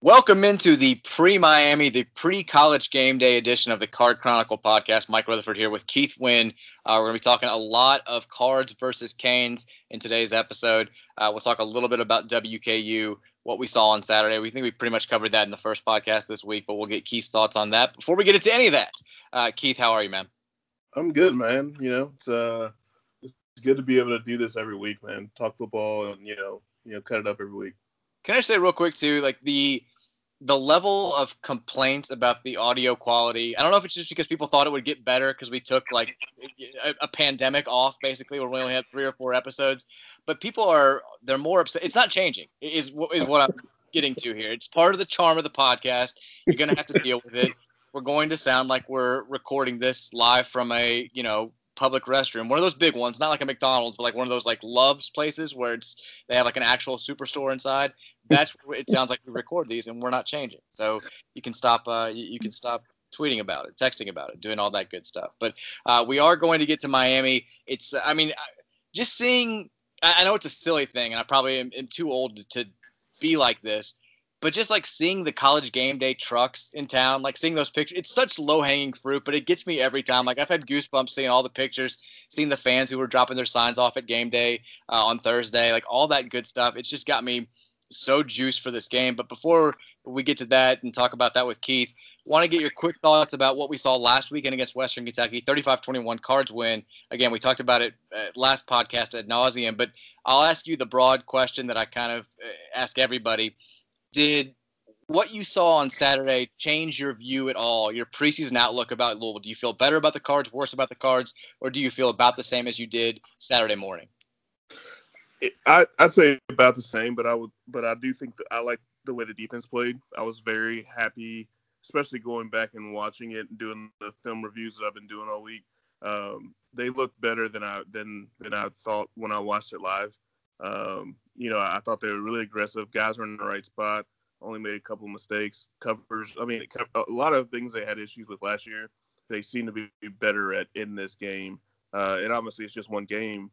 Welcome into the pre-Miami, the pre-college game day edition of the Card Chronicle podcast. Mike Rutherford here with Keith Wynne. Uh, we're going to be talking a lot of Cards versus Canes in today's episode. Uh, we'll talk a little bit about WKU, what we saw on Saturday. We think we pretty much covered that in the first podcast this week, but we'll get Keith's thoughts on that before we get into any of that. Uh, Keith, how are you, man? I'm good, man. You know, it's uh, it's good to be able to do this every week, man. Talk football and you know, you know, cut it up every week. Can I say real quick too, like the the level of complaints about the audio quality. I don't know if it's just because people thought it would get better because we took like a, a, pandemic off basically where we only had three or four episodes, but people are they're more upset. It's not changing. Is is what I'm getting to here. It's part of the charm of the podcast. You're gonna have to deal with it. We're going to sound like we're recording this live from a you know public restroom, one of those big ones, not like a McDonald's, but like one of those like Love's places where it's they have like an actual superstore inside. That's where it sounds like we record these, and we're not changing. So you can stop. Uh, you, you can stop tweeting about it, texting about it, doing all that good stuff. But uh, we are going to get to Miami. It's, I mean, just seeing. I know it's a silly thing, and I probably am, am too old to be like this but just like seeing the college game day trucks in town, like seeing those pictures, it's such low hanging fruit, but it gets me every time. Like I've had goosebumps seeing all the pictures, seeing the fans who were dropping their signs off at game day uh, on Thursday, like all that good stuff. It's just got me so juiced for this game. But before we get to that and talk about that with Keith, want to get your quick thoughts about what we saw last weekend against Western Kentucky, 35-21 Cards win. Again, we talked about it last podcast ad nauseum, but I'll ask you the broad question that I kind of uh, ask everybody did what you saw on Saturday change your view at all, your preseason outlook about Louisville? Do you feel better about the cards, worse about the cards, or do you feel about the same as you did Saturday morning? I I'd say about the same, but I would but I do think that I like the way the defense played. I was very happy, especially going back and watching it and doing the film reviews that I've been doing all week. Um, they looked better than I than than I thought when I watched it live. Um, you know, I thought they were really aggressive. Guys were in the right spot. Only made a couple mistakes. Covers. I mean, a lot of things they had issues with last year. They seem to be better at in this game. Uh, and obviously, it's just one game.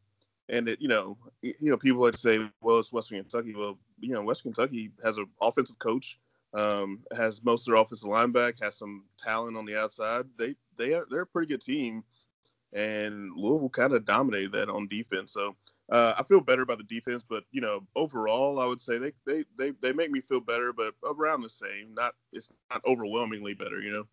And it, you know, you know, people like to say, well, it's Western Kentucky. Well, you know, Western Kentucky has an offensive coach, um, has most of their offensive line back, has some talent on the outside. They they are they're a pretty good team, and Louisville kind of dominated that on defense. So uh, I feel better about the defense, but you know, overall, I would say they, they they they make me feel better, but around the same. Not it's not overwhelmingly better, you know.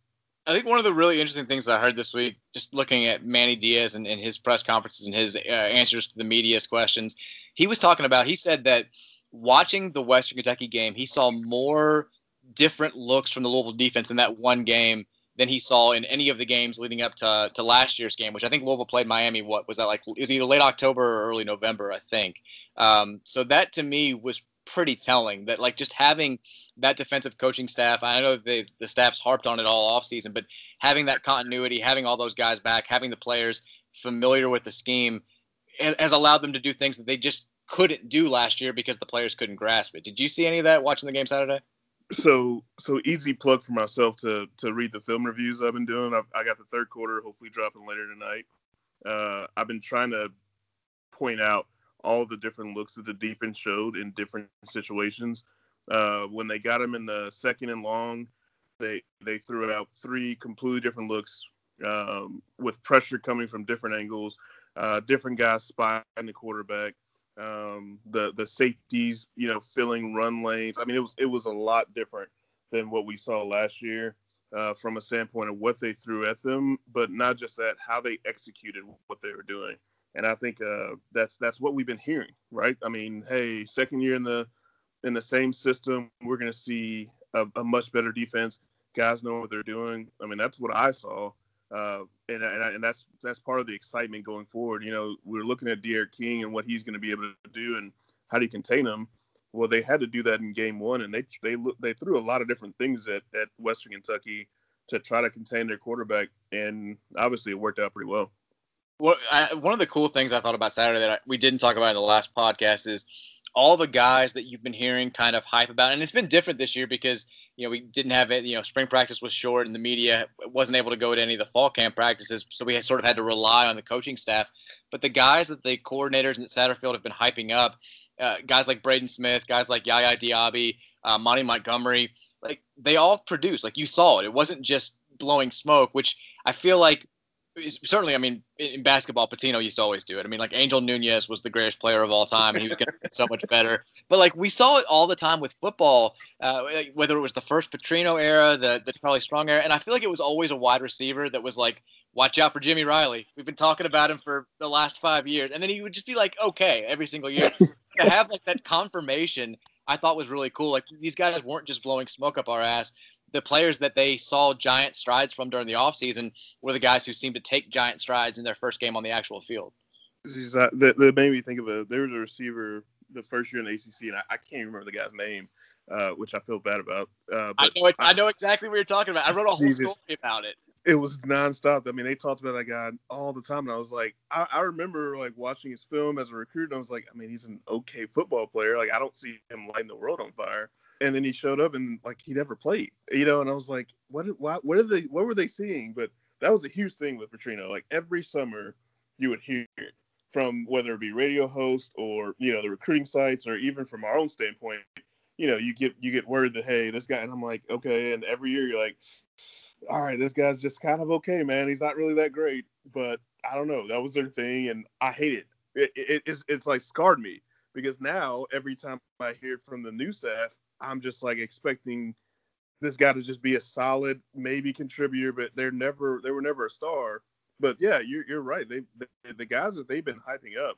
I think one of the really interesting things I heard this week, just looking at Manny Diaz and, and his press conferences and his uh, answers to the media's questions, he was talking about. He said that watching the Western Kentucky game, he saw more different looks from the Louisville defense in that one game than he saw in any of the games leading up to, to last year's game, which I think Louisville played Miami. What was that like? It was either late October or early November, I think. Um, so that to me was pretty telling. That like just having that defensive coaching staff. I know they, the staff's harped on it all offseason, but having that continuity, having all those guys back, having the players familiar with the scheme, has allowed them to do things that they just couldn't do last year because the players couldn't grasp it. Did you see any of that watching the game Saturday? So so easy plug for myself to to read the film reviews I've been doing. I've, I got the third quarter hopefully dropping later tonight. Uh, I've been trying to point out all the different looks that the defense showed in different situations. Uh, when they got him in the second and long, they they threw out three completely different looks um, with pressure coming from different angles, uh, different guys spying the quarterback um, the the safeties, you know, filling run lanes. I mean, it was it was a lot different than what we saw last year uh, from a standpoint of what they threw at them, but not just that, how they executed what they were doing. And I think uh, that's that's what we've been hearing, right? I mean, hey, second year in the in the same system, we're going to see a, a, much better defense. Guys know what they're doing. I mean, that's what I saw, uh, and and, and that's that's part of the excitement going forward. You know, we're looking at D'Eriq King and what he's going to be able to do and how do you contain him. Well, they had to do that in game one, and they they they threw a lot of different things at at Western Kentucky to try to contain their quarterback, and obviously it worked out pretty well. Well, I, one of the cool things I thought about Saturday that I, we didn't talk about in the last podcast is all the guys that you've been hearing kind of hype about, and it's been different this year because you know we didn't have it. You know, spring practice was short, and the media wasn't able to go to any of the fall camp practices, so we sort of had to rely on the coaching staff. But the guys that the coordinators at Satterfield have been hyping up, uh, guys like Braden Smith, guys like Yaya Diaby, uh, Monty Montgomery, like they all produce. Like you saw it. It wasn't just blowing smoke, which I feel like certainly, I mean, in basketball, Pitino used to always do it. I mean, like Angel Nunez was the greatest player of all time, and he was going to get so much better. But like we saw it all the time with football, uh, whether it was the first Petrino era, the the Charlie Strong era, and I feel like it was always a wide receiver that was like, watch out for Jimmy Riley. We've been talking about him for the last five years, and then he would just be like, okay, every single year. to have like that confirmation, I thought was really cool. Like these guys weren't just blowing smoke up our ass the players that they saw giant strides from during the offseason were the guys who seemed to take giant strides in their first game on the actual field. That, that made me think of a there was a receiver the first year in the ACC, and I, I can't remember the guy's name, uh, which I feel bad about. Uh, I know I, I, know exactly what you're talking about. I wrote a whole Jesus. story about it. It was nonstop. I mean, they talked about that guy all the time, and I was like, I, I remember like watching his film as a recruit, and I was like, I mean, he's an okay football player. Like, I don't see him lighting the world on fire and then he showed up and like he never played, you know. And I was like, what? What? What are they? What were they seeing? But that was a huge thing with Petrino. Like every summer, you would hear from whether it be radio host or you know the recruiting sites or even from our own standpoint, you know, you get you get word that hey, this guy, and I'm like, okay. And every year you're like, all right, this guy's just kind of okay, man. He's not really that great, but I don't know. That was their thing, and I hate it. it, it it's it's like scarred me because now every time I hear from the new staff, I'm just like expecting this guy to just be a solid maybe contributor, but they're never they were never a star. But yeah, you're you're right. They, they the guys that they've been hyping up,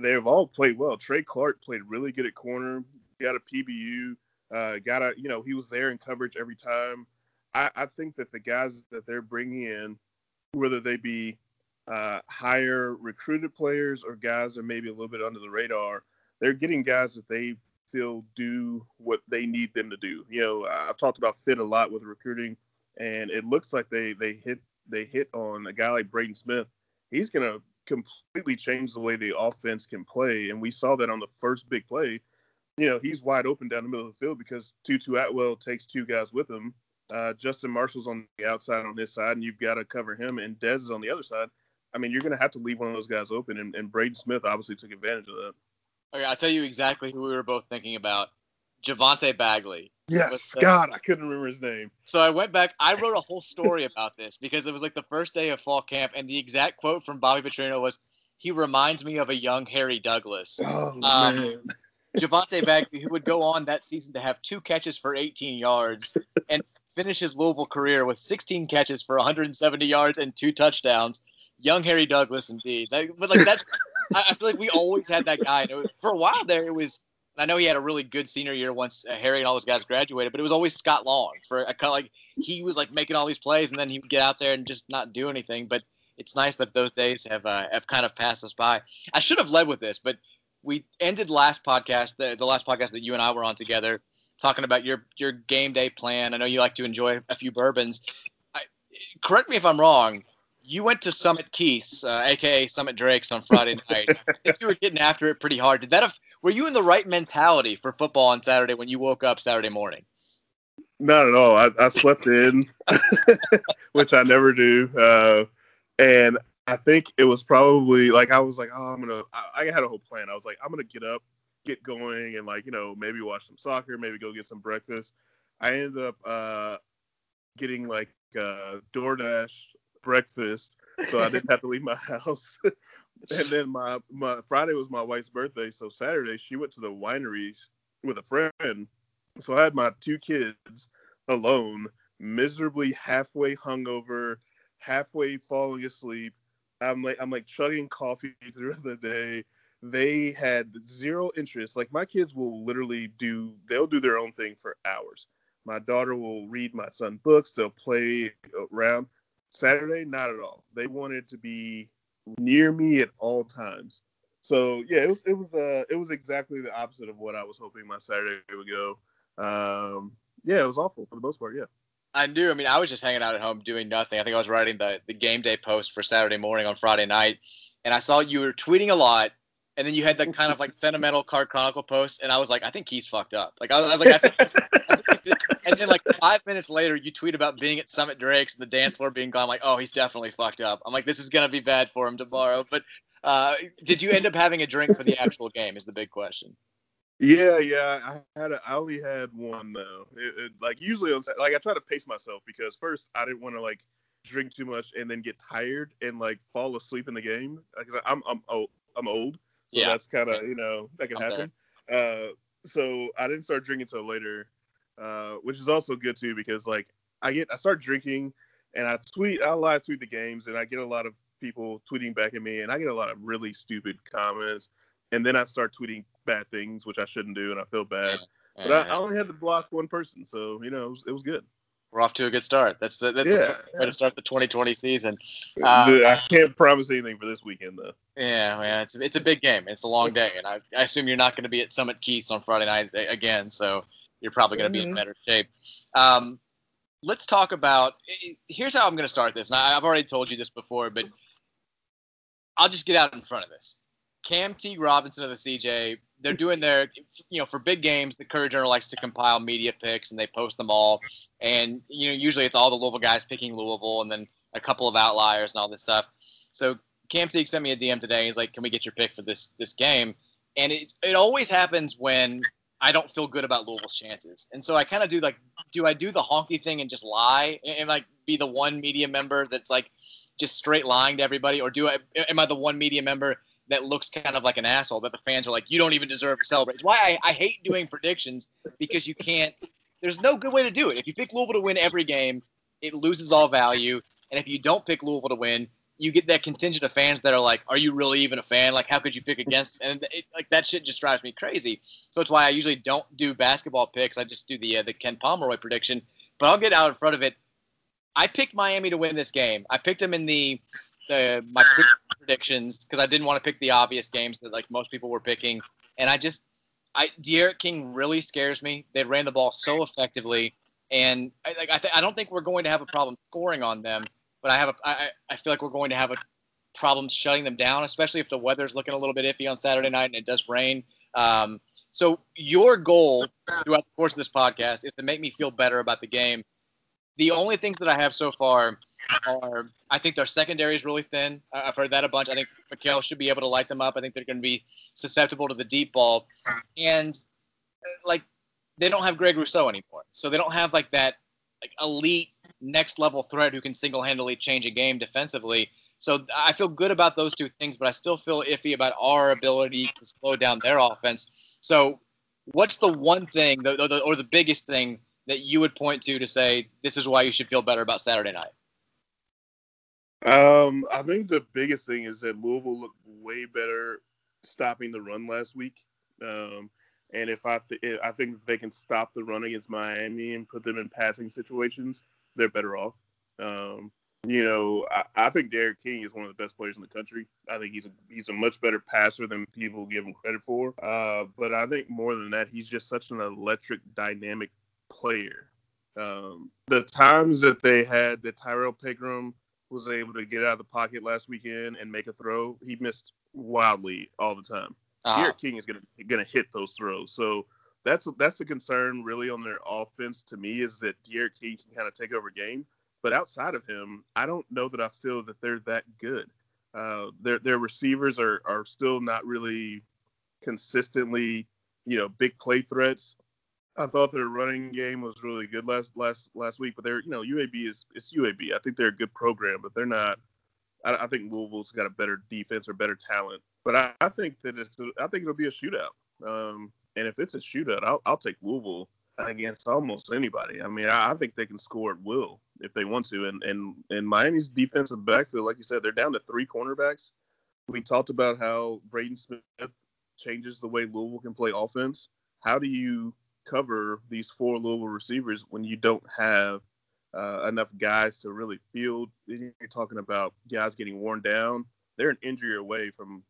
they've all played well. Trey Clark played really good at corner. Got a PBU. Uh, got a you know he was there in coverage every time. I, I think that the guys that they're bringing in, whether they be uh, higher recruited players or guys that are maybe a little bit under the radar, they're getting guys that they feel do what they need them to do. You know, I've talked about fit a lot with recruiting, and it looks like they they hit they hit on a guy like Braden Smith. He's gonna completely change the way the offense can play, and we saw that on the first big play. You know, he's wide open down the middle of the field because Tutu Atwell takes two guys with him. Uh, Justin Marshall's on the outside on his side, and you've got to cover him, and Dez is on the other side. I mean, you're going to have to leave one of those guys open, and, and Braden Smith obviously took advantage of that. Okay, I'll tell you exactly who we were both thinking about. Javante Bagley. Yes, the, God, I couldn't remember his name. So I went back. I wrote a whole story about this because it was like the first day of fall camp, and the exact quote from Bobby Petrino was, "He reminds me of a young Harry Douglas." Oh um, man. Javante Bagley, who would go on that season to have two catches for 18 yards and finish his Louisville career with 16 catches for 170 yards and two touchdowns. Young Harry Douglas, indeed. That, but like that's I, feel like we always had that guy. And was, for a while there, it was. I know he had a really good senior year once uh, Harry and all those guys graduated, but it was always Scott Long. For a kind of like he was like making all these plays, and then he would get out there and just not do anything. But it's nice that those days have uh, have kind of passed us by. I should have led with this, but we ended last podcast, the, the last podcast that you and I were on together, talking about your your game day plan. I know you like to enjoy a few bourbons. I, correct me if I'm wrong you went to Summit Keith's, uh, aka Summit Drake's, on Friday night. I think you were getting after it pretty hard. Did that? Have, were you in the right mentality for football on Saturday when you woke up Saturday morning? Not at all. I, I slept in, which I never do, uh, and I think it was probably like I was like, oh, I'm gonna. I, I had a whole plan. I was like, I'm gonna get up, get going, and like you know maybe watch some soccer, maybe go get some breakfast. I ended up uh, getting like uh, DoorDash breakfast, so I didn't have to leave my house. and then my my Friday was my wife's birthday, so Saturday she went to the wineries with a friend. So I had my two kids alone, miserably halfway hungover, halfway falling asleep, I'm like I'm like chugging coffee through the day. They had zero interest. Like my kids will literally do they'll do their own thing for hours. My daughter will read my son books. They'll play around. Saturday, not at all. They wanted to be near me at all times. So yeah, it was it was uh it was exactly the opposite of what I was hoping my Saturday would go. Um, yeah, it was awful for the most part. Yeah. I knew. I mean, I was just hanging out at home doing nothing. I think I was writing the the game day post for Saturday morning on Friday night, and I saw you were tweeting a lot, and then you had the kind of like sentimental card chronicle post, and I was like, I think he's fucked up. Like I was, I was like, I think, I think and then like five minutes later, you tweet about being at Summit Drakes and the dance floor being gone. I'm like, oh, he's definitely fucked up. I'm like, this is gonna be bad for him tomorrow. But uh, did you end up having a drink for the actual game? Is the big question. Yeah, yeah. I had a, I only had one though. It, it, like usually, like I try to pace myself because first I didn't want to like drink too much and then get tired and like fall asleep in the game. Because I'm I'm old, I'm old, so yeah. that's kind of you know that can happen. Uh, so I didn't start drinking until later, uh, which is also good too because like I get I start drinking and I tweet I live tweet the games and I get a lot of people tweeting back at me and I get a lot of really stupid comments and then I start tweeting bad things, which I shouldn't do, and I feel bad. Yeah, but I, I, only had to block one person, so you know it was, it was good. We're off to a good start. That's the that's yeah, the way to start the 2020 season. Um, I can't promise anything for this weekend though. Yeah, man, it's it's a big game. It's a long day, and I, I assume you're not going to be at Summit Keith's on Friday night again, so you're probably going to mm-hmm. be in mm-hmm. better shape. Um, let's talk about. Here's how I'm going to start this, and I, I've already told you this before, but I'll just get out in front of this. Cam T. Robinson of the CJ, they're doing their, you know, for big games, the Courier Journal likes to compile media picks and they post them all. And, you know, usually it's all the Louisville guys picking Louisville and then a couple of outliers and all this stuff. So Cam T. sent me a DM today. He's like, can we get your pick for this this game? And it, it always happens when I don't feel good about Louisville's chances. And so I kind of do like, do I do the honky thing and just lie and, and like be the one media member that's like just straight lying to everybody? Or do I, am I the one media member that looks kind of like an asshole that the fans are like, you don't even deserve to celebrate. It's why I, I hate doing predictions because you can't. There's no good way to do it. If you pick Louisville to win every game, it loses all value. And if you don't pick Louisville to win, you get that contingent of fans that are like, "Are you really even a fan? Like, how could you pick against?" And it, like that shit just drives me crazy. So it's why I usually don't do basketball picks. I just do the uh, the Ken Pomeroy prediction. But I'll get out in front of it. I picked Miami to win this game. I picked them in the the my predictions because I didn't want to pick the obvious games that like most people were picking, and I just I D'Eriq King really scares me. They ran the ball so effectively, and I like I, th- I don't think we're going to have a problem scoring on them, but I have a I I feel like we're going to have a problem shutting them down, especially if the weather's looking a little bit iffy on Saturday night and it does rain. Um, so your goal throughout the course of this podcast is to make me feel better about the game. The only things that I have so far are I think their secondary is really thin. I've heard that a bunch. I think Mikal should be able to light them up. I think they're going to be susceptible to the deep ball, and uh, like they don't have Greg Rousseau anymore, so they don't have like that like elite next level threat who can single handedly change a game defensively. So I feel good about those two things, but I still feel iffy about our ability to slow down their offense. So, what's the one thing, or the biggest thing that you would point to to say this is why you should feel better about Saturday night? Um, I think the biggest thing is that Louisville looked way better stopping the run last week. Um, and if I th- I think they can stop the run against Miami and put them in passing situations, they're better off. Um, you know, I, I, think D'Eriq King is one of the best players in the country. I think he's a he's a much better passer than people give him credit for. Uh, but I think more than that, he's just such an electric, dynamic player. Um, the times that they had that Tyrrell Pigrome was able to get out of the pocket last weekend and make a throw. He missed wildly all the time. uh King is gonna gonna hit those throws. So that's that's the concern really on their offense to me is that D'Eriq King can kind of take over game. But outside of him, I don't know that I feel that they're that good. Uh, their their receivers are are still not really consistently, you know, big play threats. I thought their running game was really good last last last week, but they're you know UAB is it's UAB. I think they're a good program, but they're not. I, I think Louisville's got a better defense or better talent, but I, I think that it's a, I think it'll be a shootout. Um, and if it's a shootout, I'll, I'll take Louisville. against almost anybody. I mean, I, I think they can score at will if they want to. And and and Miami's defensive backfield, like you said, they're down to three cornerbacks. We talked about how Braden Smith changes the way Louisville can play offense. How do you cover these four Louisville receivers when you don't have uh, enough guys to really field? You're talking about guys getting worn down. They're an injury away from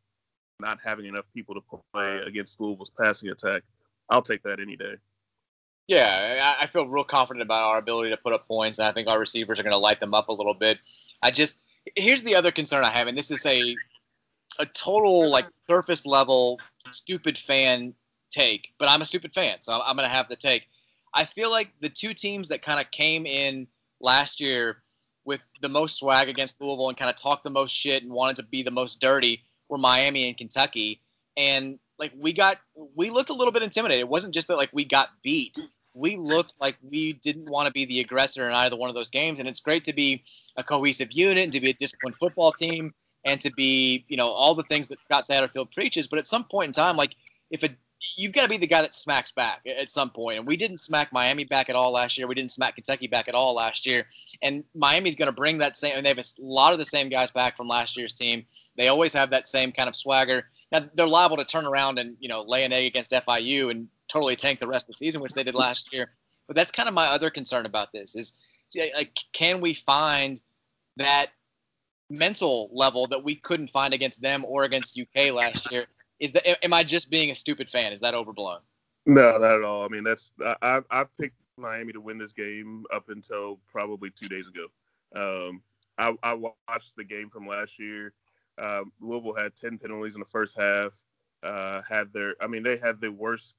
not having enough people to play against Louisville's passing attack. I'll take that any day. Yeah, I feel real confident about our ability to put up points, and I think our receivers are going to light them up a little bit. I just here's the other concern I have, and this is a a total like surface level stupid fan take, but I'm a stupid fan, so I'm going to have the take. I feel like the two teams that kind of came in last year with the most swag against Louisville and kind of talked the most shit and wanted to be the most dirty were Miami and Kentucky. And like we got we looked a little bit intimidated. It wasn't just that like we got beat we looked like we didn't want to be the aggressor in either one of those games. And it's great to be a cohesive unit and to be a disciplined football team and to be, you know, all the things that Scott Satterfield preaches. But at some point in time, like if a you've got to be the guy that smacks back at some point. And we didn't smack Miami back at all last year. We didn't smack Kentucky back at all last year. And Miami's going to bring that same. And they have a lot of the same guys back from last year's team. They always have that same kind of swagger. Now they're liable to turn around and you know lay an egg against FIU and totally tank the rest of the season, which they did last year. But that's kind of my other concern about this is like, can we find that mental level that we couldn't find against them or against UK last year? Is that am I just being a stupid fan? Is that overblown? No, not at all. I mean, that's I I picked Miami to win this game up until probably two days ago. Um, I, I watched the game from last year. Um, Louisville had 10 penalties in the first half. Uh, had their, I mean, they had the worst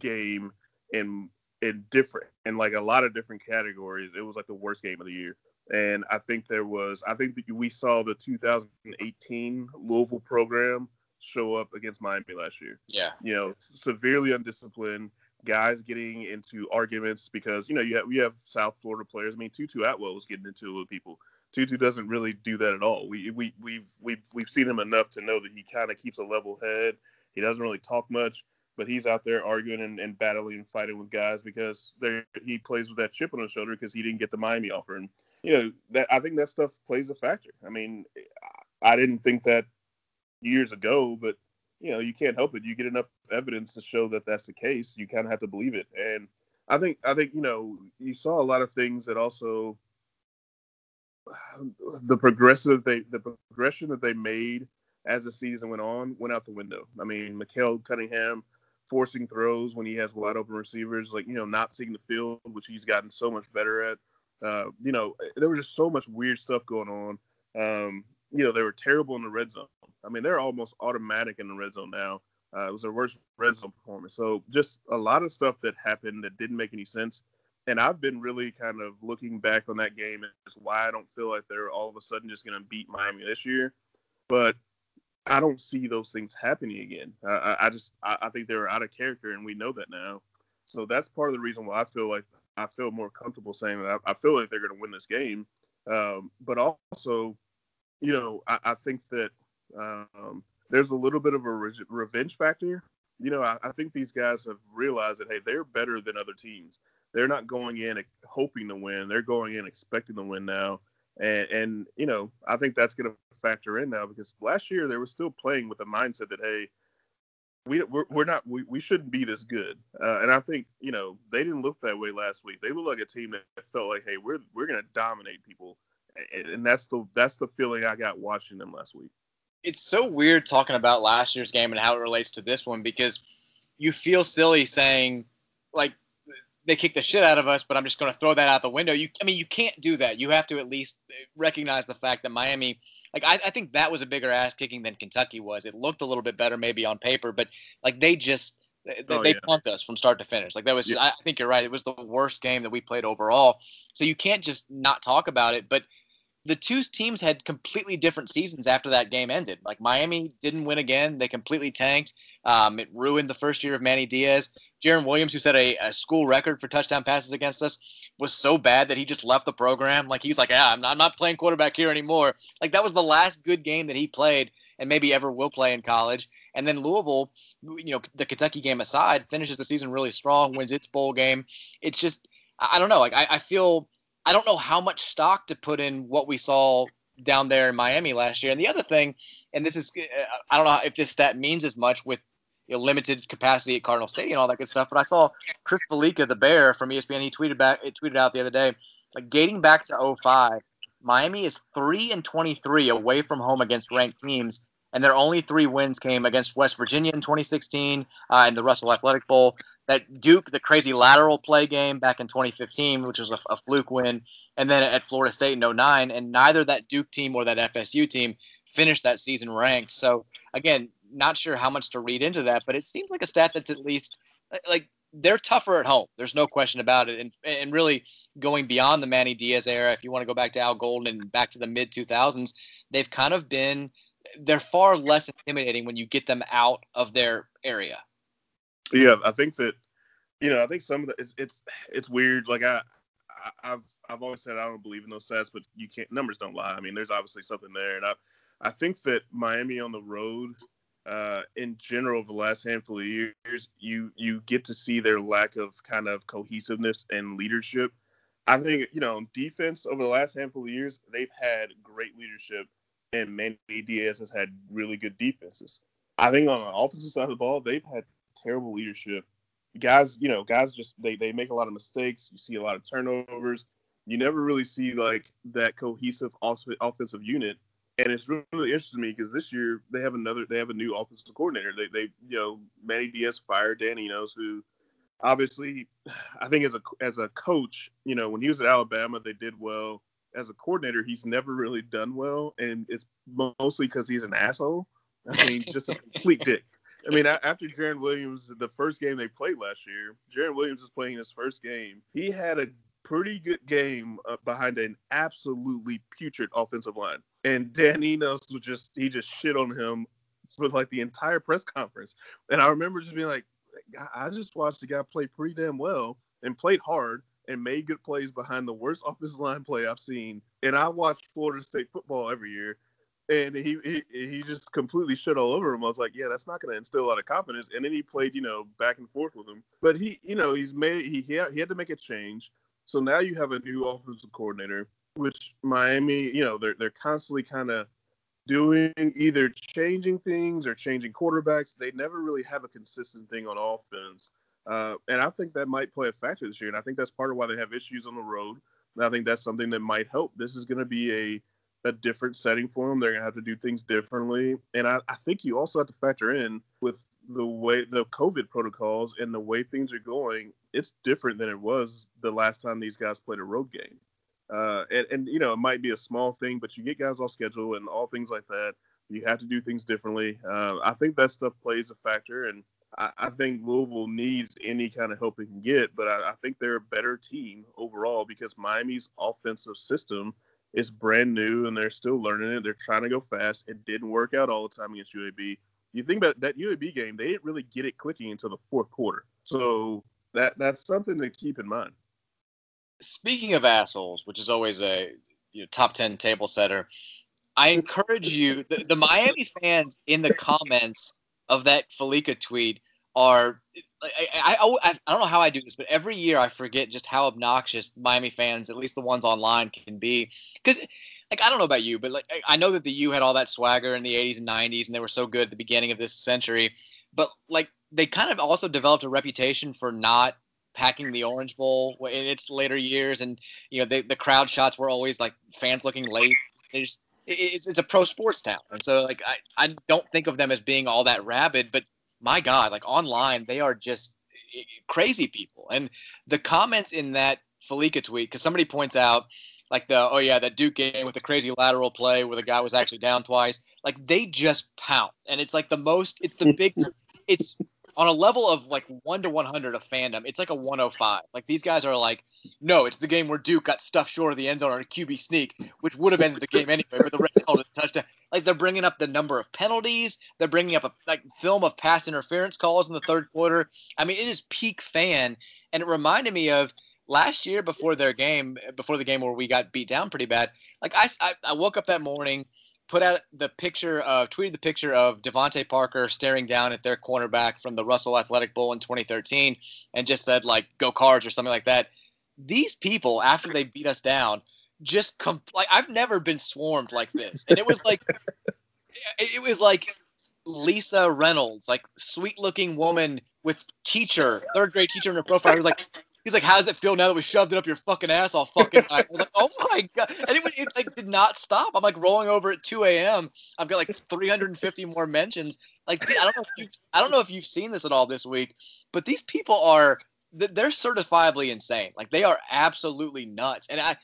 game in in different in like a lot of different categories. It was like the worst game of the year. And I think there was I think that we saw the 2018 Louisville program show up against Miami last year. Yeah. You know, severely undisciplined, guys getting into arguments because, you know, you have we have South Florida players. I mean, Tutu Atwell was getting into it with people. Tutu doesn't really do that at all. We we we've we've we've seen him enough to know that he kind of keeps a level head. He doesn't really talk much but he's out there arguing and, and battling and fighting with guys because there he plays with that chip on his shoulder because he didn't get the Miami offer. And you know that I think that stuff plays a factor. I mean, I didn't think that years ago, but you know you can't help it. You get enough evidence to show that that's the case. You kind of have to believe it. And I think I think you know you saw a lot of things that also the progressive they the progression that they made as the season went on went out the window. I mean, Malik Cunningham forcing throws when he has wide open receivers, like you know not seeing the field, which he's gotten so much better at. Uh, you know, there was just so much weird stuff going on. Um, you know, they were terrible in the red zone. I mean, they're almost automatic in the red zone now. Uh, it was their worst red zone performance. So just a lot of stuff that happened that didn't make any sense. And I've been really kind of looking back on that game as why I don't feel like they're all of a sudden just going to beat Miami this year. But I don't see those things happening again. I, I just I, I, think they're out of character, and we know that now. So that's part of the reason why I feel like I feel more comfortable saying that I, I feel like they're going to win this game. Um, but also, you know, I, I think that um, there's a little bit of a re- revenge factor. You know, I, think these guys have realized that hey, they're better than other teams. They're not going in hoping to win; they're going in expecting to win now. And, and you know, I think that's going to factor in now because last year they were still playing with the mindset that hey, we we're, we're not we, we shouldn't be this good. Uh, and I think you know they didn't look that way last week. They looked like a team that felt like hey, we're we're going to dominate people. And, that's the that's the feeling I got watching them last week. It's so weird talking about last year's game and how it relates to this one because you feel silly saying like they kicked the shit out of us, but I'm just going to throw that out the window. You, I mean, you can't do that. You have to at least recognize the fact that Miami, like, I, I think that was a bigger ass kicking than Kentucky was. It looked a little bit better maybe on paper, but like they just they, oh, they yeah. punked us from start to finish. Like that was, yeah. I think you're right. It was the worst game that we played overall. So you can't just not talk about it. But the two teams had completely different seasons after that game ended. Like Miami didn't win again. They completely tanked. Um, it ruined the first year of Manny Diaz. Jarren Williams, who set a, a, school record for touchdown passes against us, was so bad that he just left the program. Like he's like, yeah, I'm not, I'm not playing quarterback here anymore. Like that was the last good game that he played and maybe ever will play in college. And then Louisville, you know, the Kentucky game aside, finishes the season really strong, wins its bowl game. It's just, I don't know. Like I, I feel, I don't know how much stock to put in what we saw down there in Miami last year. And the other thing, and this is, I don't know if this stat means as much with you know, limited capacity at Cardinal Stadium, and all that good stuff. But I saw Chris Fallica, the Bear from ESPN, he tweeted back, it tweeted out the other day, like dating back to 05, Miami is three and 23 away from home against ranked teams, and their only three wins came against West Virginia in 2016 uh, in the Russell Athletic Bowl. That Duke, the crazy lateral play game back in 2015, which was a, a fluke win, and then at Florida State in 09, and neither that Duke team or that FSU team finished that season ranked. So again, not sure how much to read into that, but it seems like a stat that's at least like they're tougher at home. There's no question about it. And and really going beyond the Manny Diaz era, if you want to go back to Al Golden and back to the mid 2000s, they've kind of been they're far less intimidating when you get them out of their area. Yeah, I think that you know I think some of the it's it's, it's weird. Like I. I've I've always said I don't believe in those stats, but you can't numbers don't lie. I mean, there's obviously something there, and I I think that Miami on the road uh, in general the last handful of years, you you get to see their lack of kind of cohesiveness and leadership. I think you know defense over the last handful of years, they've had great leadership, and Manny Diaz has had really good defenses. I think on the offensive side of the ball, they've had terrible leadership. Guys, you know, guys just they they make a lot of mistakes. You see a lot of turnovers. You never really see like that cohesive offensive unit and it's really, really interesting to me because this year they have another they have a new offensive coordinator. They they you know Manny Diaz fired Dan Enos, who obviously I think as a as a coach, you know when he was at Alabama they did well. As a coordinator, he's never really done well, and it's mostly because he's an asshole. I mean, just a complete dick. I mean, after Jarren Williams, the first game they played last year, Jarren Williams is playing his first game. He had a pretty good game uh, behind an absolutely putrid offensive line. And Dan Enos was just he just shit on him for like the entire press conference. And I remember just being like, I just watched the guy play pretty damn well and played hard and made good plays behind the worst offensive line play I've seen. And I watched Florida State football every year. And he, he he just completely shit all over him. I was like, yeah, that's not going to instill a lot of confidence. And then he played, you know, back and forth with him. But he, you know, he's made he he had, he had to make a change. So now you have a new offensive coordinator, which Miami, you know, they're they're constantly kind of doing either changing things or changing quarterbacks. They never really have a consistent thing on offense. Uh, and I think that might play a factor this year. And I think that's part of why they have issues on the road. And I think that's something that might help. This is going to be a a different setting for them. They're going to have to do things differently. And I, I think you also have to factor in with the way the COVID protocols and the way things are going, it's different than it was the last time these guys played a road game. Uh, and, and, you know, it might be a small thing, but you get guys off schedule and all things like that. You have to do things differently. Uh, I think that stuff plays a factor, and I, I, think Louisville needs any kind of help it can get. But I, I think they're a better team overall because Miami's offensive system is brand new and they're still learning it. They're trying to go fast. It didn't work out all the time against UAB you think about that UAB game, they didn't really get it clicking until the fourth quarter. So that that's something to keep in mind. Speaking of assholes, which is always a you know, top ten table setter, I encourage you. The, the Miami fans in the comments of that Fallica tweet are I, I, I, don't know how I do this, but every year I forget just how obnoxious Miami fans, at least the ones online, can be. Because, like, I don't know about you, but like, I know that the U had all that swagger in the 80s and 90s, and they were so good at the beginning of this century. But like, they kind of also developed a reputation for not packing the Orange Bowl in its later years, and you know, they, the crowd shots were always like fans looking late. They just it's, it's a pro sports town, and so like I, I don't think of them as being all that rabid, but my God, like online, they are just crazy people. And the comments in that Fallica tweet, because somebody points out, like the oh yeah that Duke game with the crazy lateral play where the guy was actually down twice, like they just pound, and it's like the most, it's the big, it's on a level of like one to 100 of fandom, it's like a 105. Like these guys are like, no, it's the game where Duke got stuffed short of the end zone on a QB sneak, which would have ended the game anyway, but the refs called it a touchdown. Like they're bringing up the number of penalties, they're bringing up a like film of pass interference calls in the third quarter. I mean, it is peak fan, and it reminded me of last year before their game, before the game where we got beat down pretty bad. Like I, I, I woke up that morning put out the picture of tweeted the picture of DeVante Parker staring down at their cornerback from the Russell Athletic Bowl in 2013 and just said like "Go Cards" or something like that. These people, after they beat us down, just com- like I've never been swarmed like this, and it was like it was like Lisa Reynolds, like sweet looking woman with teacher, third grade teacher in her profile. Was like, he's like, how does it feel now that we shoved it up your fucking ass all fucking night? I was like, oh my god, and it, it like did not stop. I'm like rolling over at 2 a.m. I've got like 350 more mentions. Like I don't know if you I don't know if you've seen this at all this week, but these people are they're certifiably insane. Like they are absolutely nuts, and I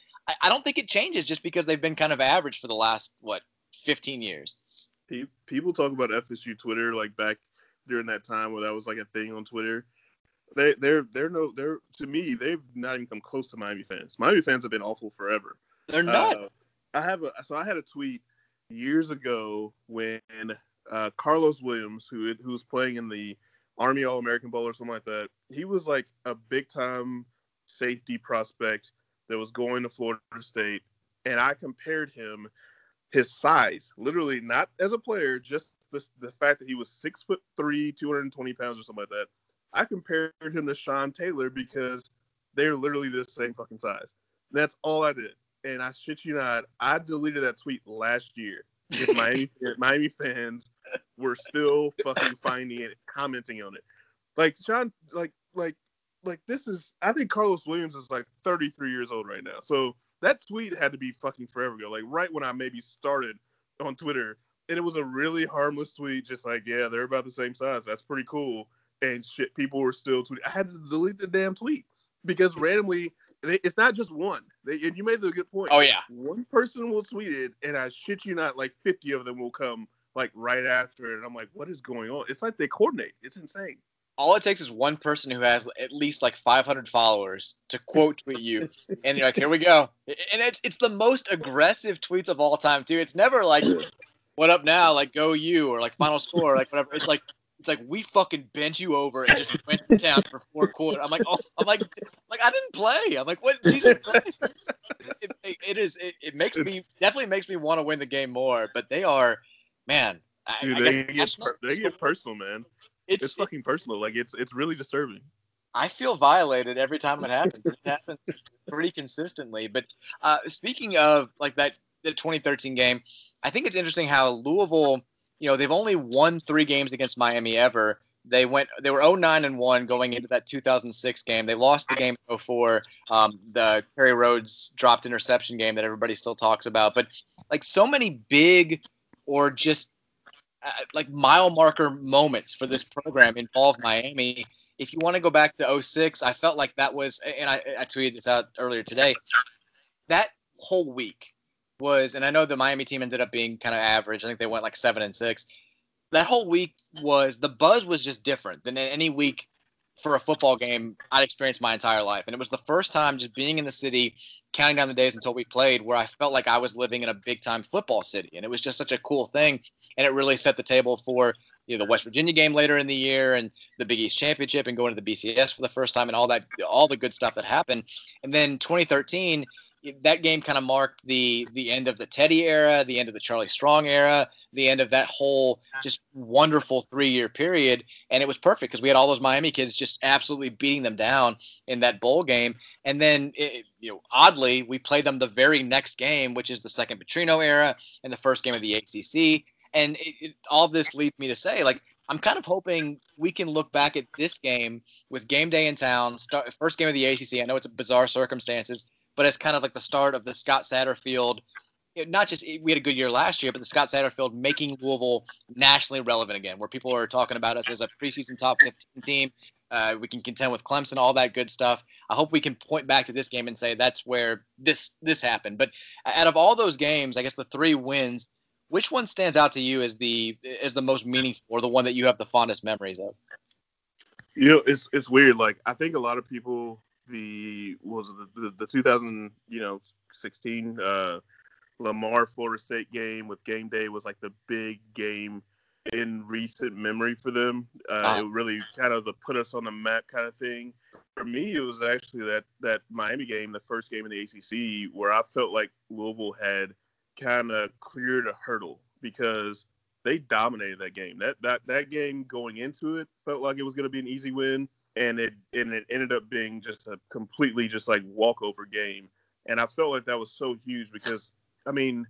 I don't think it changes just because they've been kind of average for the last what 15 years. People talk about FSU Twitter like back during that time where that was like a thing on Twitter. They they're they're no they're to me they've not even come close to Miami fans. Miami fans have been awful forever. They're not. Uh, I have a so I had a tweet years ago when uh, Carlos Williams, who who was playing in the Army All American Bowl or something like that, he was like a big time safety prospect that was going to Florida State, and I compared him his size, literally not as a player, just the, the fact that he was six foot three, 220 pounds or something like that. I compared him to Sean Taylor because they're literally the same fucking size. That's all I did. And I shit you not, I deleted that tweet last year. If Miami, Miami fans were still fucking finding it, commenting on it. Like Sean, like like like this is. I think Carlos Williams is like 33 years old right now. So that tweet had to be fucking forever ago. Like right when I maybe started on Twitter, and it was a really harmless tweet, just like yeah, they're about the same size. That's pretty cool. And shit, people were still tweeting. I had to delete the damn tweet because randomly, they, it's not just one. They, and you made the good point. Oh yeah, one person will tweet it, and I shit you not, like 50 of them will come like right after it. And I'm like, what is going on? It's like they coordinate. It's insane all it takes is one person who has at least like 500 followers to quote tweet you, and you're like, here we go. And it's it's the most aggressive tweets of all time too. It's never like, what up now, like go you or like final score, like whatever. It's like it's like we fucking bent you over and just went to town for four quarters. I'm like, oh, I'm like, like I didn't play. I'm like, what? Jesus Christ! It, it, it is. It, it makes me definitely makes me want to win the game more. But they are, man. Dude, I, I they, get, per, they get personal, man it's, it's fucking personal. Like it's it's really disturbing. I feel violated every time it happens. it happens pretty consistently. But uh, speaking of like that the 2013 game, I think it's interesting how Louisville, you know, they've only won three games against Miami ever. They went they were 0-9 and 1 going into that 2006 game. They lost the game 0-4. Um, the Kerry Rhodes dropped interception game that everybody still talks about. But like so many big or just uh, like mile marker moments for this program involve Miami. If you want to go back to 06, I felt like that was, and I, I tweeted this out earlier today. That whole week was, and I know the Miami team ended up being kind of average. I think they went like seven and six. That whole week was the buzz was just different than any week for a football game I'd experienced my entire life. And it was the first time just being in the city, counting down the days until we played, where I felt like I was living in a big time football city. And it was just such a cool thing. And it really set the table for you know, the West Virginia game later in the year and the Big East Championship and going to the BCS for the first time and all that, all the good stuff that happened. And then 2013, that game kind of marked the the end of the Teddy era, the end of the Charlie Strong era, the end of that whole just wonderful three year period, and it was perfect because we had all those Miami kids just absolutely beating them down in that bowl game, and then it, you know oddly we played them the very next game, which is the second Petrino era and the first game of the ACC, and it, it, all this leads me to say like I'm kind of hoping we can look back at this game with game day in town, start, first game of the ACC. I know it's bizarre circumstances, but it's kind of like the start of the Scott Satterfield. Not just we had a good year last year, but the Scott Satterfield making Louisville nationally relevant again, where people are talking about us as a preseason top 15 team. Uh, we can contend with Clemson, all that good stuff. I hope we can point back to this game and say that's where this this happened. But out of all those games, I guess the three wins, which one stands out to you as the as the most meaningful or the one that you have the fondest memories of? You know, it's it's weird. Like I think a lot of people the was the, the, the 2000 you know 16 uh, Lamar Florida State game with game day was like the big game in recent memory for them. Uh, wow. It really kind of the put us on the map kind of thing. For me, it was actually that that Miami game, the first game in the ACC, where I felt like Louisville had kind of cleared a hurdle because they dominated that game. That that that game going into it felt like it was going to be an easy win, and it and it ended up being just a completely just like walkover game. And I felt like that was so huge because I mean,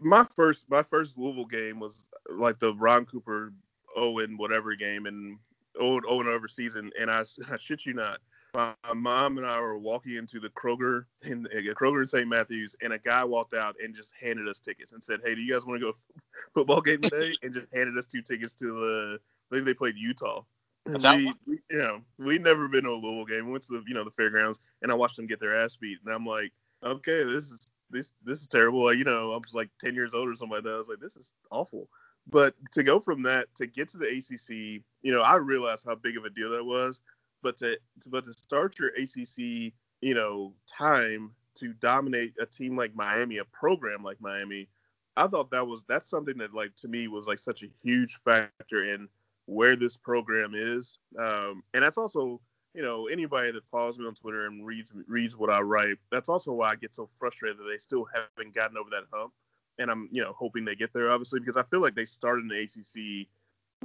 my first my first Louisville game was like the Ron Cooper Owen whatever game and Owen Owen over season, and I, I shit you not, my mom and I were walking into the Kroger in uh, Kroger in St. Matthews, and a guy walked out and just handed us tickets and said, "Hey, do you guys want to go to football game today?" and just handed us two tickets to the. I think they played Utah. We, we, you know, we'd never been to a Louisville game. We went to the, you know, the fairgrounds, and I watched them get their ass beat, and I'm like, okay, this is this this is terrible. Like, you know, I was like 10 years old or something like that. I was like, this is awful. But to go from that to get to the ACC, you know, I realized how big of a deal that was but to, to but to start your ACC, you know, time to dominate a team like Miami, a program like Miami, I thought that was that's something that like to me was like such a huge factor in where this program is, um, and that's also you know anybody that follows me on Twitter and reads reads what I write. That's also why I get so frustrated that they still haven't gotten over that hump, and I'm you know hoping they get there obviously because I feel like they started in the ACC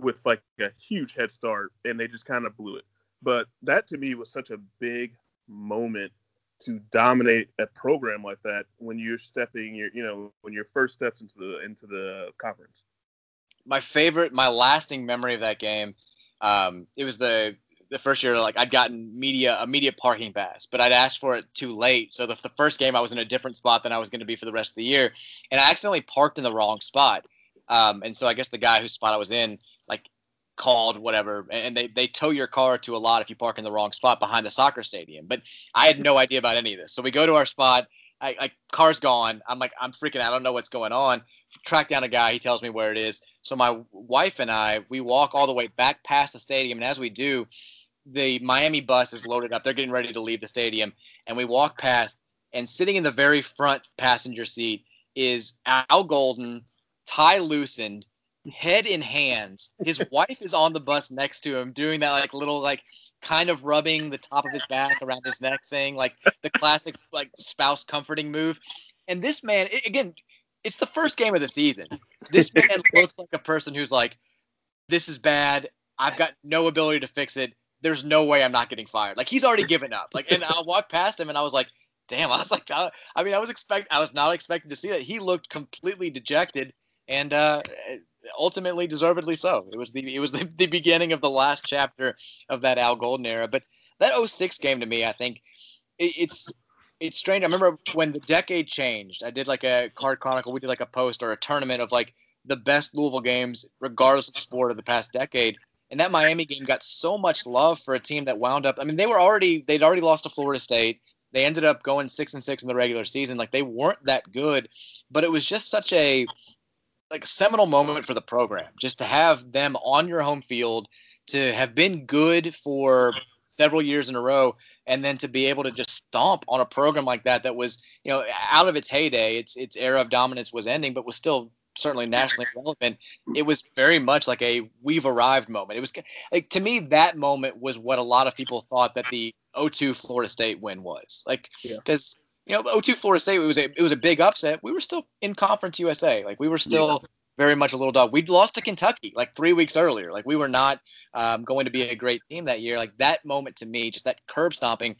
with like a huge head start and they just kind of blew it. But that to me was such a big moment to dominate a program like that when you're stepping your you know when your first steps into the into the conference. My favorite, my lasting memory of that game, um, it was the the first year like I'd gotten media a media parking pass, but I'd asked for it too late. So the, the first game I was in a different spot than I was going to be for the rest of the year, and I accidentally parked in the wrong spot. Um, and so I guess the guy whose spot I was in like called whatever and they, they tow your car to a lot if you park in the wrong spot behind the soccer stadium but i had no idea about any of this so we go to our spot I, I car's gone. I'm like i'm freaking out. I don't know what's going on. Track down a guy. He tells me where it is. So my wife and i we walk all the way back past the stadium. And as we do the miami bus is loaded up. They're getting ready to leave the stadium. And we walk past. And sitting in the very front passenger seat is al golden tie loosened head in hands. His wife is on the bus next to him doing that like little like kind of rubbing the top of his back around his neck thing, like the classic like spouse comforting move. And this man, it, again, it's the first game of the season. This man looks like a person who's like, this is bad. I've got no ability to fix it. There's no way I'm not getting fired. Like he's already given up. Like, and I walked past him and I was like, damn. I was like, I, I mean, I was expect, I was not expecting to see that. He looked completely dejected and uh, ultimately deservedly so. It was the it was the, the beginning of the last chapter of that Al Golden era. But that 06 game to me, I think it, it's it's strange. I remember when the decade changed. I did like a card chronicle. We did like a post or a tournament of like the best Louisville games, regardless of sport, of the past decade. And that Miami game got so much love for a team that wound up. I mean, they were already they'd already lost to Florida State. They ended up going six and six in the regular season. Like they weren't that good, but it was just such a like a seminal moment for the program just to have them on your home field to have been good for several years in a row and then to be able to just stomp on a program like that that was you know out of its heyday its its era of dominance was ending but was still certainly nationally relevant it was very much like a we've arrived moment. It was like to me that moment was what a lot of people thought that the 02 Florida State win was. Like because you know, 02 Florida State, it was a it was a big upset. We were still in Conference USA. Like we were still yeah. very much a little dog. We'd lost to Kentucky like three weeks earlier. Like we were not um, going to be a great team that year. Like that moment to me, just that curb stomping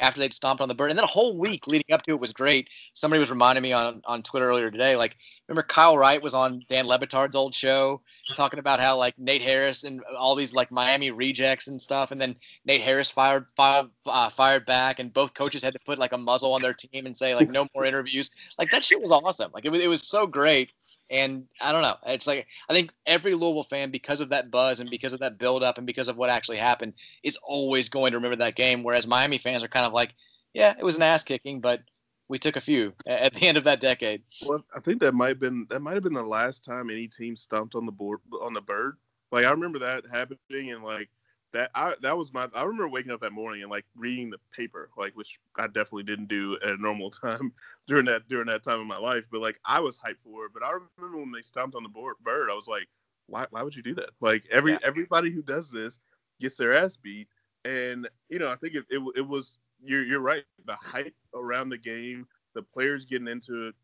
after they'd stomped on the bird. And then a whole week leading up to it was great. Somebody was reminding me on, on Twitter earlier today, like, remember Kyle Wright was on Dan Le Batard's old show talking about how like Nate Harris and all these like Miami rejects and stuff, and then Nate Harris fired fired, uh, fired back, and both coaches had to put like a muzzle on their team and say like no more interviews. Like that shit was awesome. Like it was it was so great. And I don't know. It's like I think every Louisville fan, because of that buzz and because of that build up and because of what actually happened, is always going to remember that game. Whereas Miami fans are kind of like, yeah, it was an ass kicking, but we took a few at the end of that decade. Well, I think that might have been that might have been the last time any team stomped on the board on the bird. Like I remember that happening and like that I that was my I remember waking up that morning and like reading the paper, like which I definitely didn't do at a normal time during that during that time of my life. But like I was hyped for it. But I remember when they stomped on the board, bird, I was like, why why would you do that? Like every yeah. everybody who does this gets their ass beat. And you know I think it, it, it was you're you're right. The hype around the game, the players getting into it,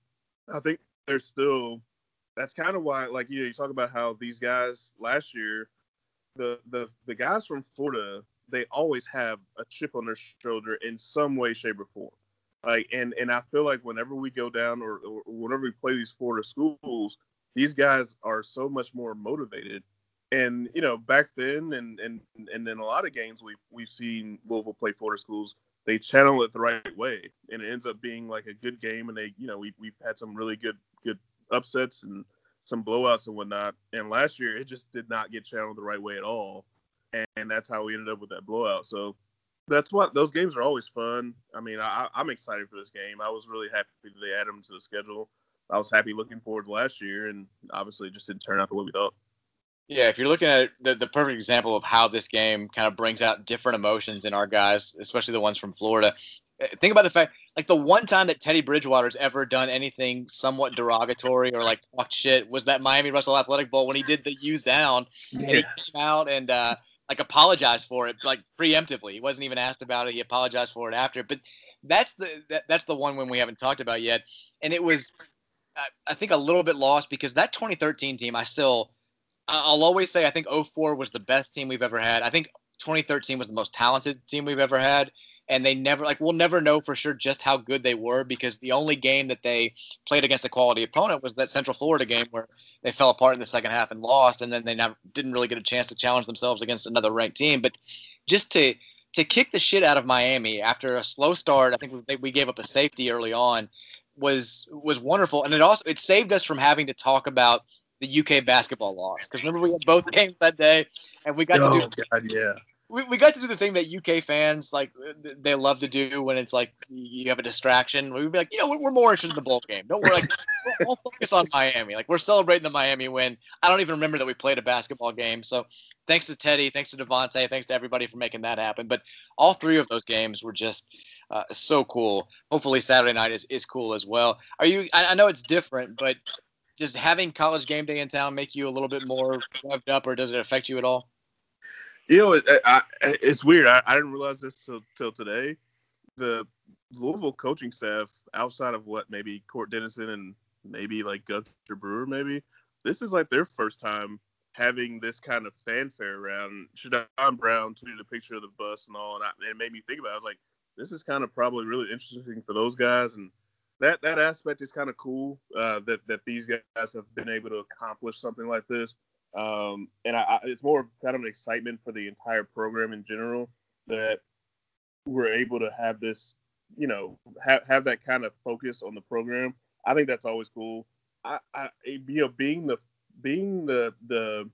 I think there's still that's kind of why like you know you talk about how these guys last year the the the guys from Florida they always have a chip on their shoulder in some way shape or form. Like and and I feel like whenever we go down or, or whenever we play these Florida schools these guys are so much more motivated. And you know back then and and and in a lot of games we've we've seen Louisville play Florida schools. They channel it the right way and it ends up being like a good game and they you know we, we've had some really good good upsets and some blowouts and whatnot. And last year it just did not get channeled the right way at all. And, that's how we ended up with that blowout. So that's what those games are always fun. I mean I, i'm excited for this game. I was really happy that they added them to the schedule. I was happy looking forward to last year and obviously it just didn't turn out the way we thought. Yeah, if you're looking at the, the perfect example of how this game kind of brings out different emotions in our guys, especially the ones from Florida, eh, think about the fact like the one time that Teddy Bridgewater's ever done anything somewhat derogatory or like talked shit was that Miami Russell Athletic Bowl when he did the use down yeah. and he came out and uh, like apologized for it like preemptively. He wasn't even asked about it. He apologized for it after. But that's the that, that's the one when we haven't talked about yet, and it was I, I think a little bit lost because that 2013 team I still I'll always say I think 04 was the best team we've ever had. I think 2013 was the most talented team we've ever had. And they never like we'll never know for sure just how good they were because the only game that they played against a quality opponent was that Central Florida game where they fell apart in the second half and lost, and then they never didn't really get a chance to challenge themselves against another ranked team. But just to to kick the shit out of Miami after a slow start, I think we, gave up a safety early on was was wonderful, and it also it saved us from having to talk about the UK basketball loss because remember we had both games that day, and we got oh, to do oh, God, yeah. We, we got to do the thing that UK fans like they love to do when it's like you have a distraction. We'd be like, you know, we're more interested in the bowl game. Don't worry, like we'll focus on Miami. Like we're celebrating the Miami win. I don't even remember that we played a basketball game. So thanks to Teddy, thanks to DeVante, thanks to everybody for making that happen. But all three of those games were just uh, so cool. Hopefully Saturday night is, is cool as well. Are you? I, I know it's different, but does having college game day in town make you a little bit more revved up, or does it affect you at all? You know, it, I, it's weird. I, I, didn't realize this till, till today. The Louisville coaching staff, outside of what maybe Cort Dennison and maybe like Gunter Brewer, maybe this is like their first time having this kind of fanfare around. Shadon Brown tweeted a picture of the bus and all, and I, it made me think about. it. I was like, this is kind of probably really interesting for those guys, and that that aspect is kind of cool uh, that that these guys have been able to accomplish something like this. Um, and I, I, it's more kind of an excitement for the entire program in general that we're able to have this, you know, have have that kind of focus on the program. I think that's always cool. I, I you know, being the being the the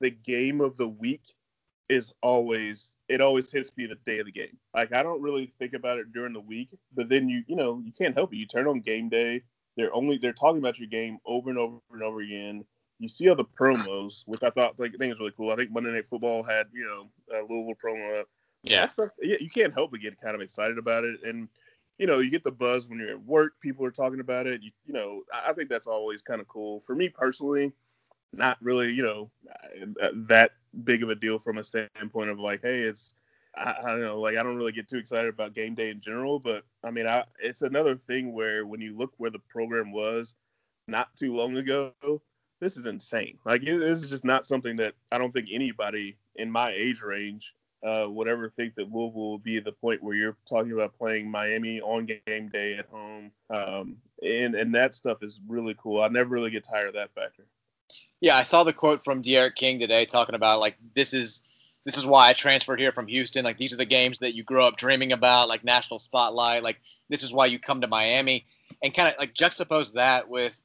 the game of the week is always it always hits me the day of the game. Like I don't really think about it during the week, but then you you know you can't help it. You turn on game day. They're only they're talking about your game over and over and over again. You see all the promos, which I thought like I think is really cool. I think Monday Night Football had you know a Louisville promo up. Yeah. Stuff, yeah, you can't help but get kind of excited about it, and you know you get the buzz when you're at work. People are talking about it. You you know I think that's always kind of cool. For me personally, not really, you know, uh, that big of a deal from a standpoint of like, hey, it's I, I, don't know, like I don't really get too excited about game day in general, but I mean, I, it's another thing where when you look where the program was not too long ago, this is insane. Like it, this is just not something that I don't think anybody in my age range uh, would ever think that Louisville will be the point where you're talking about playing Miami on game day at home, um, and and that stuff is really cool. I never really get tired of that factor. Yeah, I saw the quote from D'Eriq King today talking about like this is this is why I transferred here from Houston. Like these are the games that you grow up dreaming about, like national spotlight. Like this is why you come to Miami, and kind of like juxtapose that with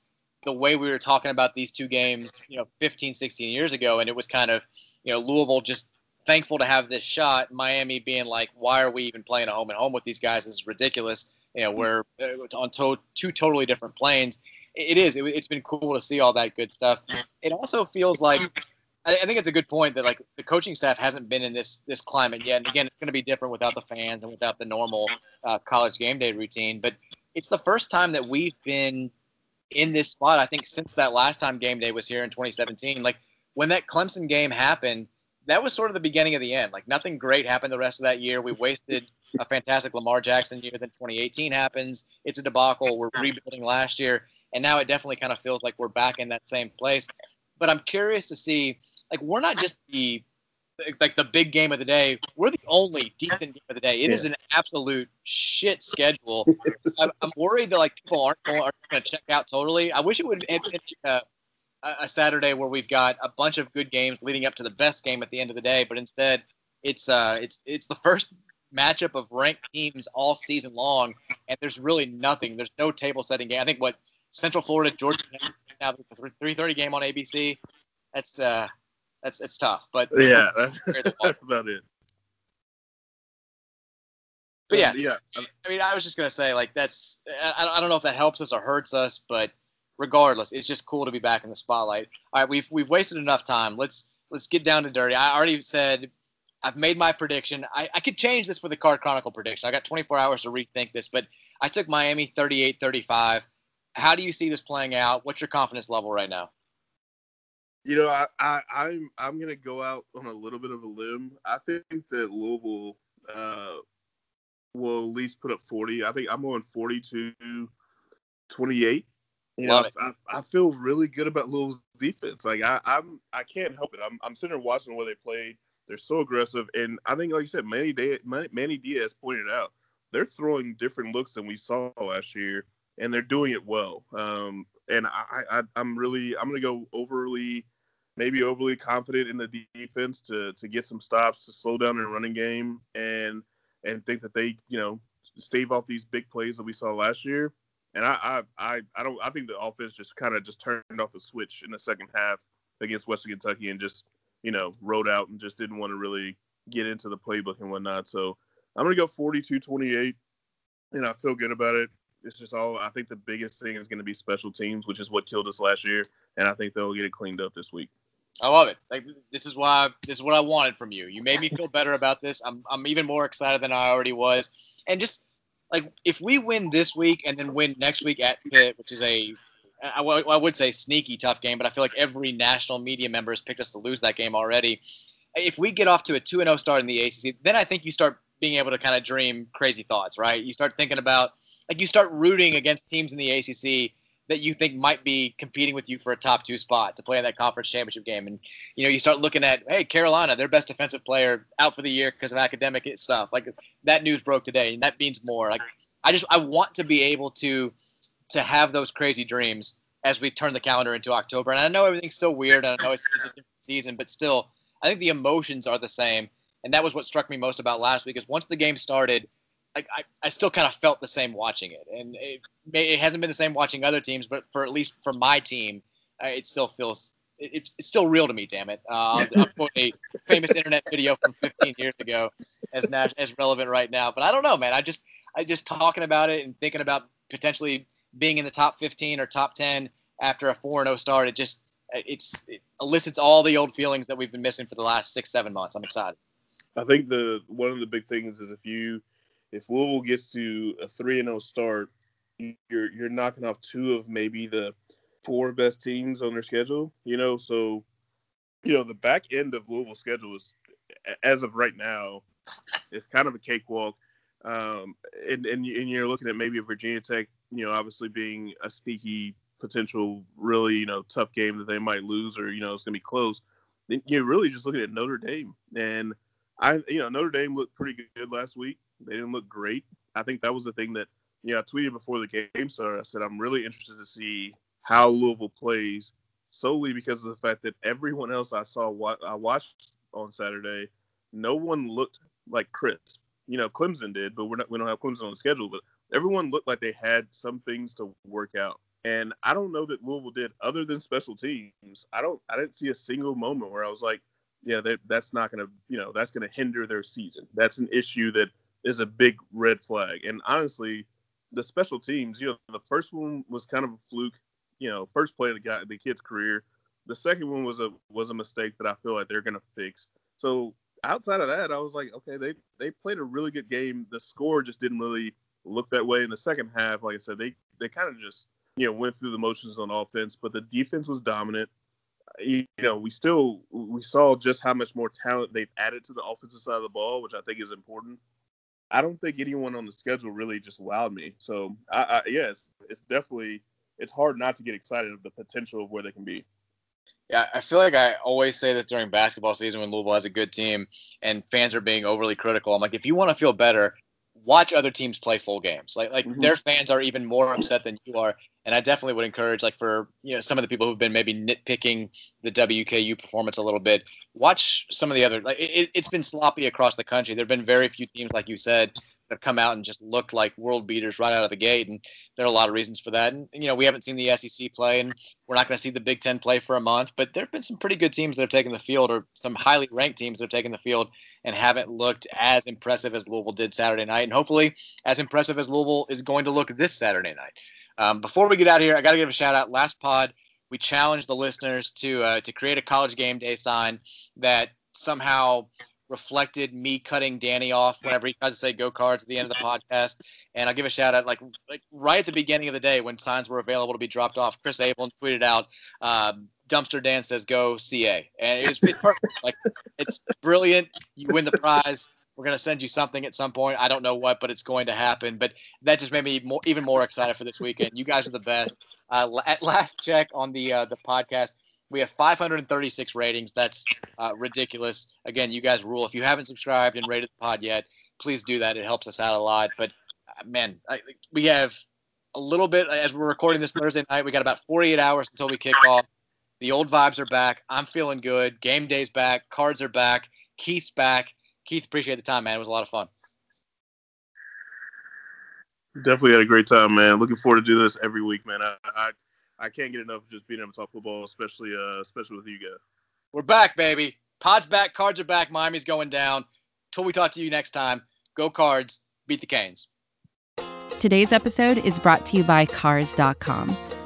the way we were talking about these two games, you know, 15, 16 years ago, and it was kind of, you know, Louisville just thankful to have this shot. Miami being like, why are we even playing a home and home with these guys? This is ridiculous. You know, we're uh, on to- two totally different planes it is. It, has been cool to see all that good stuff. It also feels like I, think it's a good point that like the coaching staff hasn't been in this this climate yet. And again, it's going to be different without the fans and without the normal uh, college game day routine. But it's the first time that we've been in this spot. I think since that last time game day was here in 2017. Like when that Clemson game happened, that was sort of the beginning of the end. Like nothing great happened the rest of that year. We wasted a fantastic Lamar Jackson year. Then 2018 happens. It's a debacle. We're rebuilding last year and now it definitely kind of feels like we're back in that same place. But I'm curious to see, like, we're not just the like the big game of the day. We're the only decent game of the day. It yeah. is an absolute shit schedule. I'm, I'm, worried that like people aren't going, aren't going to check out totally. I wish it would end uh, a Saturday where we've got a bunch of good games leading up to the best game at the end of the day, but instead it's uh it's it's the first matchup of ranked teams all season long, and there's really nothing. There's no table setting game. I think what Central Florida Georgia now the 3:30 game on ABC. That's uh that's it's tough, but yeah, that's, that's about it. But yeah, yeah. I mean, I was just gonna say like that's I, I don't know if that helps us or hurts us, but regardless, it's just cool to be back in the spotlight. All right, we've we've wasted enough time. Let's let's get down to dirty. I already said I've made my prediction. I, I could change this for the Card Chronicle prediction. I got 24 hours to rethink this, but I took Miami 38-35. How do you see this playing out? What's your confidence level right now? You know, I, I I'm I'm gonna go out on a little bit of a limb. I think that Louisville uh, will at least put up 40. I think I'm going 42 28. You know, I, I, feel really good about Louisville's defense. Like I, I'm, I can't help it. I'm, I'm sitting there watching where they played. They're so aggressive, and I think, like you said, Manny, Diaz, Manny Diaz pointed out they're throwing different looks than we saw last year, and they're doing it well. Um, and I, I, I'm really, I'm gonna go overly, maybe overly confident in the defense to to get some stops, to slow down their running game, and and think that they, you know, stave off these big plays that we saw last year and I, I, I, don't. I think the offense just kind of just turned off the switch in the second half against Western Kentucky and just, you know, rode out and just didn't want to really get into the playbook and whatnot. So I'm gonna go 42-28, and I feel good about it. It's just all. I think the biggest thing is going to be special teams, which is what killed us last year, and I think they'll get it cleaned up this week. I love it. Like this is why this is what I wanted from you. You made me feel better about this. I'm I'm even more excited than I already was, and just like if we win this week and then win next week at Pitt, which is a I, w- I would say sneaky tough game, but I feel like every national media member has picked us to lose that game already. If we get off to a 2 0 start in the ACC, then I think you start being able to kind of dream crazy thoughts, right? You start thinking about, like, you start rooting against teams in the ACC that you think might be competing with you for a top two spot to play in that conference championship game. And you know, you start looking at, hey, Carolina, their best defensive player out for the year because of academic stuff. Like that news broke today, and that means more. Like I just I want to be able to to have those crazy dreams as we turn the calendar into October. And I know everything's still weird, and I know it's, it's a different season, but still, I think the emotions are the same. And that was what struck me most about last week is once the game started, I, I, I still kind of felt the same watching it, and it, it hasn't been the same watching other teams, but for at least for my team, uh, it still feels it, it's, still real to me. Damn it! Uh, I'll, put a famous internet video from 15 years ago as as relevant right now. But I don't know, man. I just I just talking about it and thinking about potentially being in the top 15 or top 10 after a 4 0 start. It just it's it elicits all the old feelings that we've been missing for the last six seven months. I'm excited. I think the one of the big things is if you if Louisville gets to a three and zero oh start, you're you're knocking off two of maybe the four best teams on their schedule. You know, so you know the back end of Louisville's schedule is, as of right now, is kind of a cakewalk. Um, and, and and you're looking at maybe Virginia Tech, you know, obviously being a sneaky potential, really, you know, tough game that they might lose or you know it's gonna be close. Then you're really just looking at Notre Dame, and I, you know, Notre Dame looked pretty good last week. They didn't look great. I think that was the thing that, you know, I tweeted before the game started. I said, I'm really interested to see how Louisville plays solely because of the fact that everyone else I saw, I watched on Saturday, no one looked like crisp. You know, Clemson did, but we're not, we don't have Clemson on the schedule, but everyone looked like they had some things to work out. And I don't know that Louisville did other than special teams. I don't, I didn't see a single moment where I was like, yeah, that, that's not going to, you know, that's going to hinder their season. That's an issue that is a big red flag. And honestly, the special teams, you know, the first one was kind of a fluke, you know, first play of the guy the kid's career. The second one was a was a mistake that I feel like they're gonna fix. So outside of that, I was like, okay, they they played a really good game. The score just didn't really look that way in the second half. Like I said, they they kind of just you know went through the motions on offense, but the defense was dominant. You know, we still we saw just how much more talent they've added to the offensive side of the ball, which I think is important. I don't think anyone on the schedule really just wowed me. So I, I yeah, it's, it's definitely it's hard not to get excited of the potential of where they can be. Yeah, I feel like I always say this during basketball season when Louisville has a good team and fans are being overly critical. I'm like, if you want to feel better, watch other teams play full games. Like like mm-hmm. their fans are even more upset than you are. And I definitely would encourage like for you know some of the people who've been maybe nitpicking the WKU performance a little bit, watch some of the other. Like it, it's been sloppy across the country. There've been very few teams like you said have come out and just looked like world beaters right out of the gate. And there are a lot of reasons for that. And, you know, we haven't seen the SEC play, and we're not going to see the Big Ten play for a month. But there have been some pretty good teams that have taken the field, or some highly ranked teams that have taken the field and haven't looked as impressive as Louisville did Saturday night. And hopefully, as impressive as Louisville is going to look this Saturday night. Um, before we get out here, I got to give a shout out. Last pod, we challenged the listeners to uh, to create a college game day sign that somehow reflected me cutting Danny off whenever he tries to say go cards at the end of the podcast. And I'll give a shout out like like right at the beginning of the day when signs were available to be dropped off. Chris Abel tweeted out, um, "Dumpster Dan says go CA," and it was perfect. like it's brilliant. You win the prize. We're gonna send you something at some point. I don't know what, but it's going to happen. But that just made me more, even more excited for this weekend. You guys are the best. Uh, at last check on the uh, the podcast, we have 536 ratings. That's uh, ridiculous. Again, you guys rule. If you haven't subscribed and rated the pod yet, please do that. It helps us out a lot. But uh, man, I, we have a little bit as we're recording this Thursday night. We got about 48 hours until we kick off. The old vibes are back. I'm feeling good. Game day's back. Cards are back. Keith's back. Keith, appreciate the time, man. It was a lot of fun. Definitely had a great time, man. Looking forward to do this every week, man. I, I I can't get enough of just being able to talk football, especially uh, especially with you guys. We're back, baby. Pod's back, cards are back, Miami's going down. Till we talk to you next time, go cards, beat the Canes. Today's episode is brought to you by Cars.com.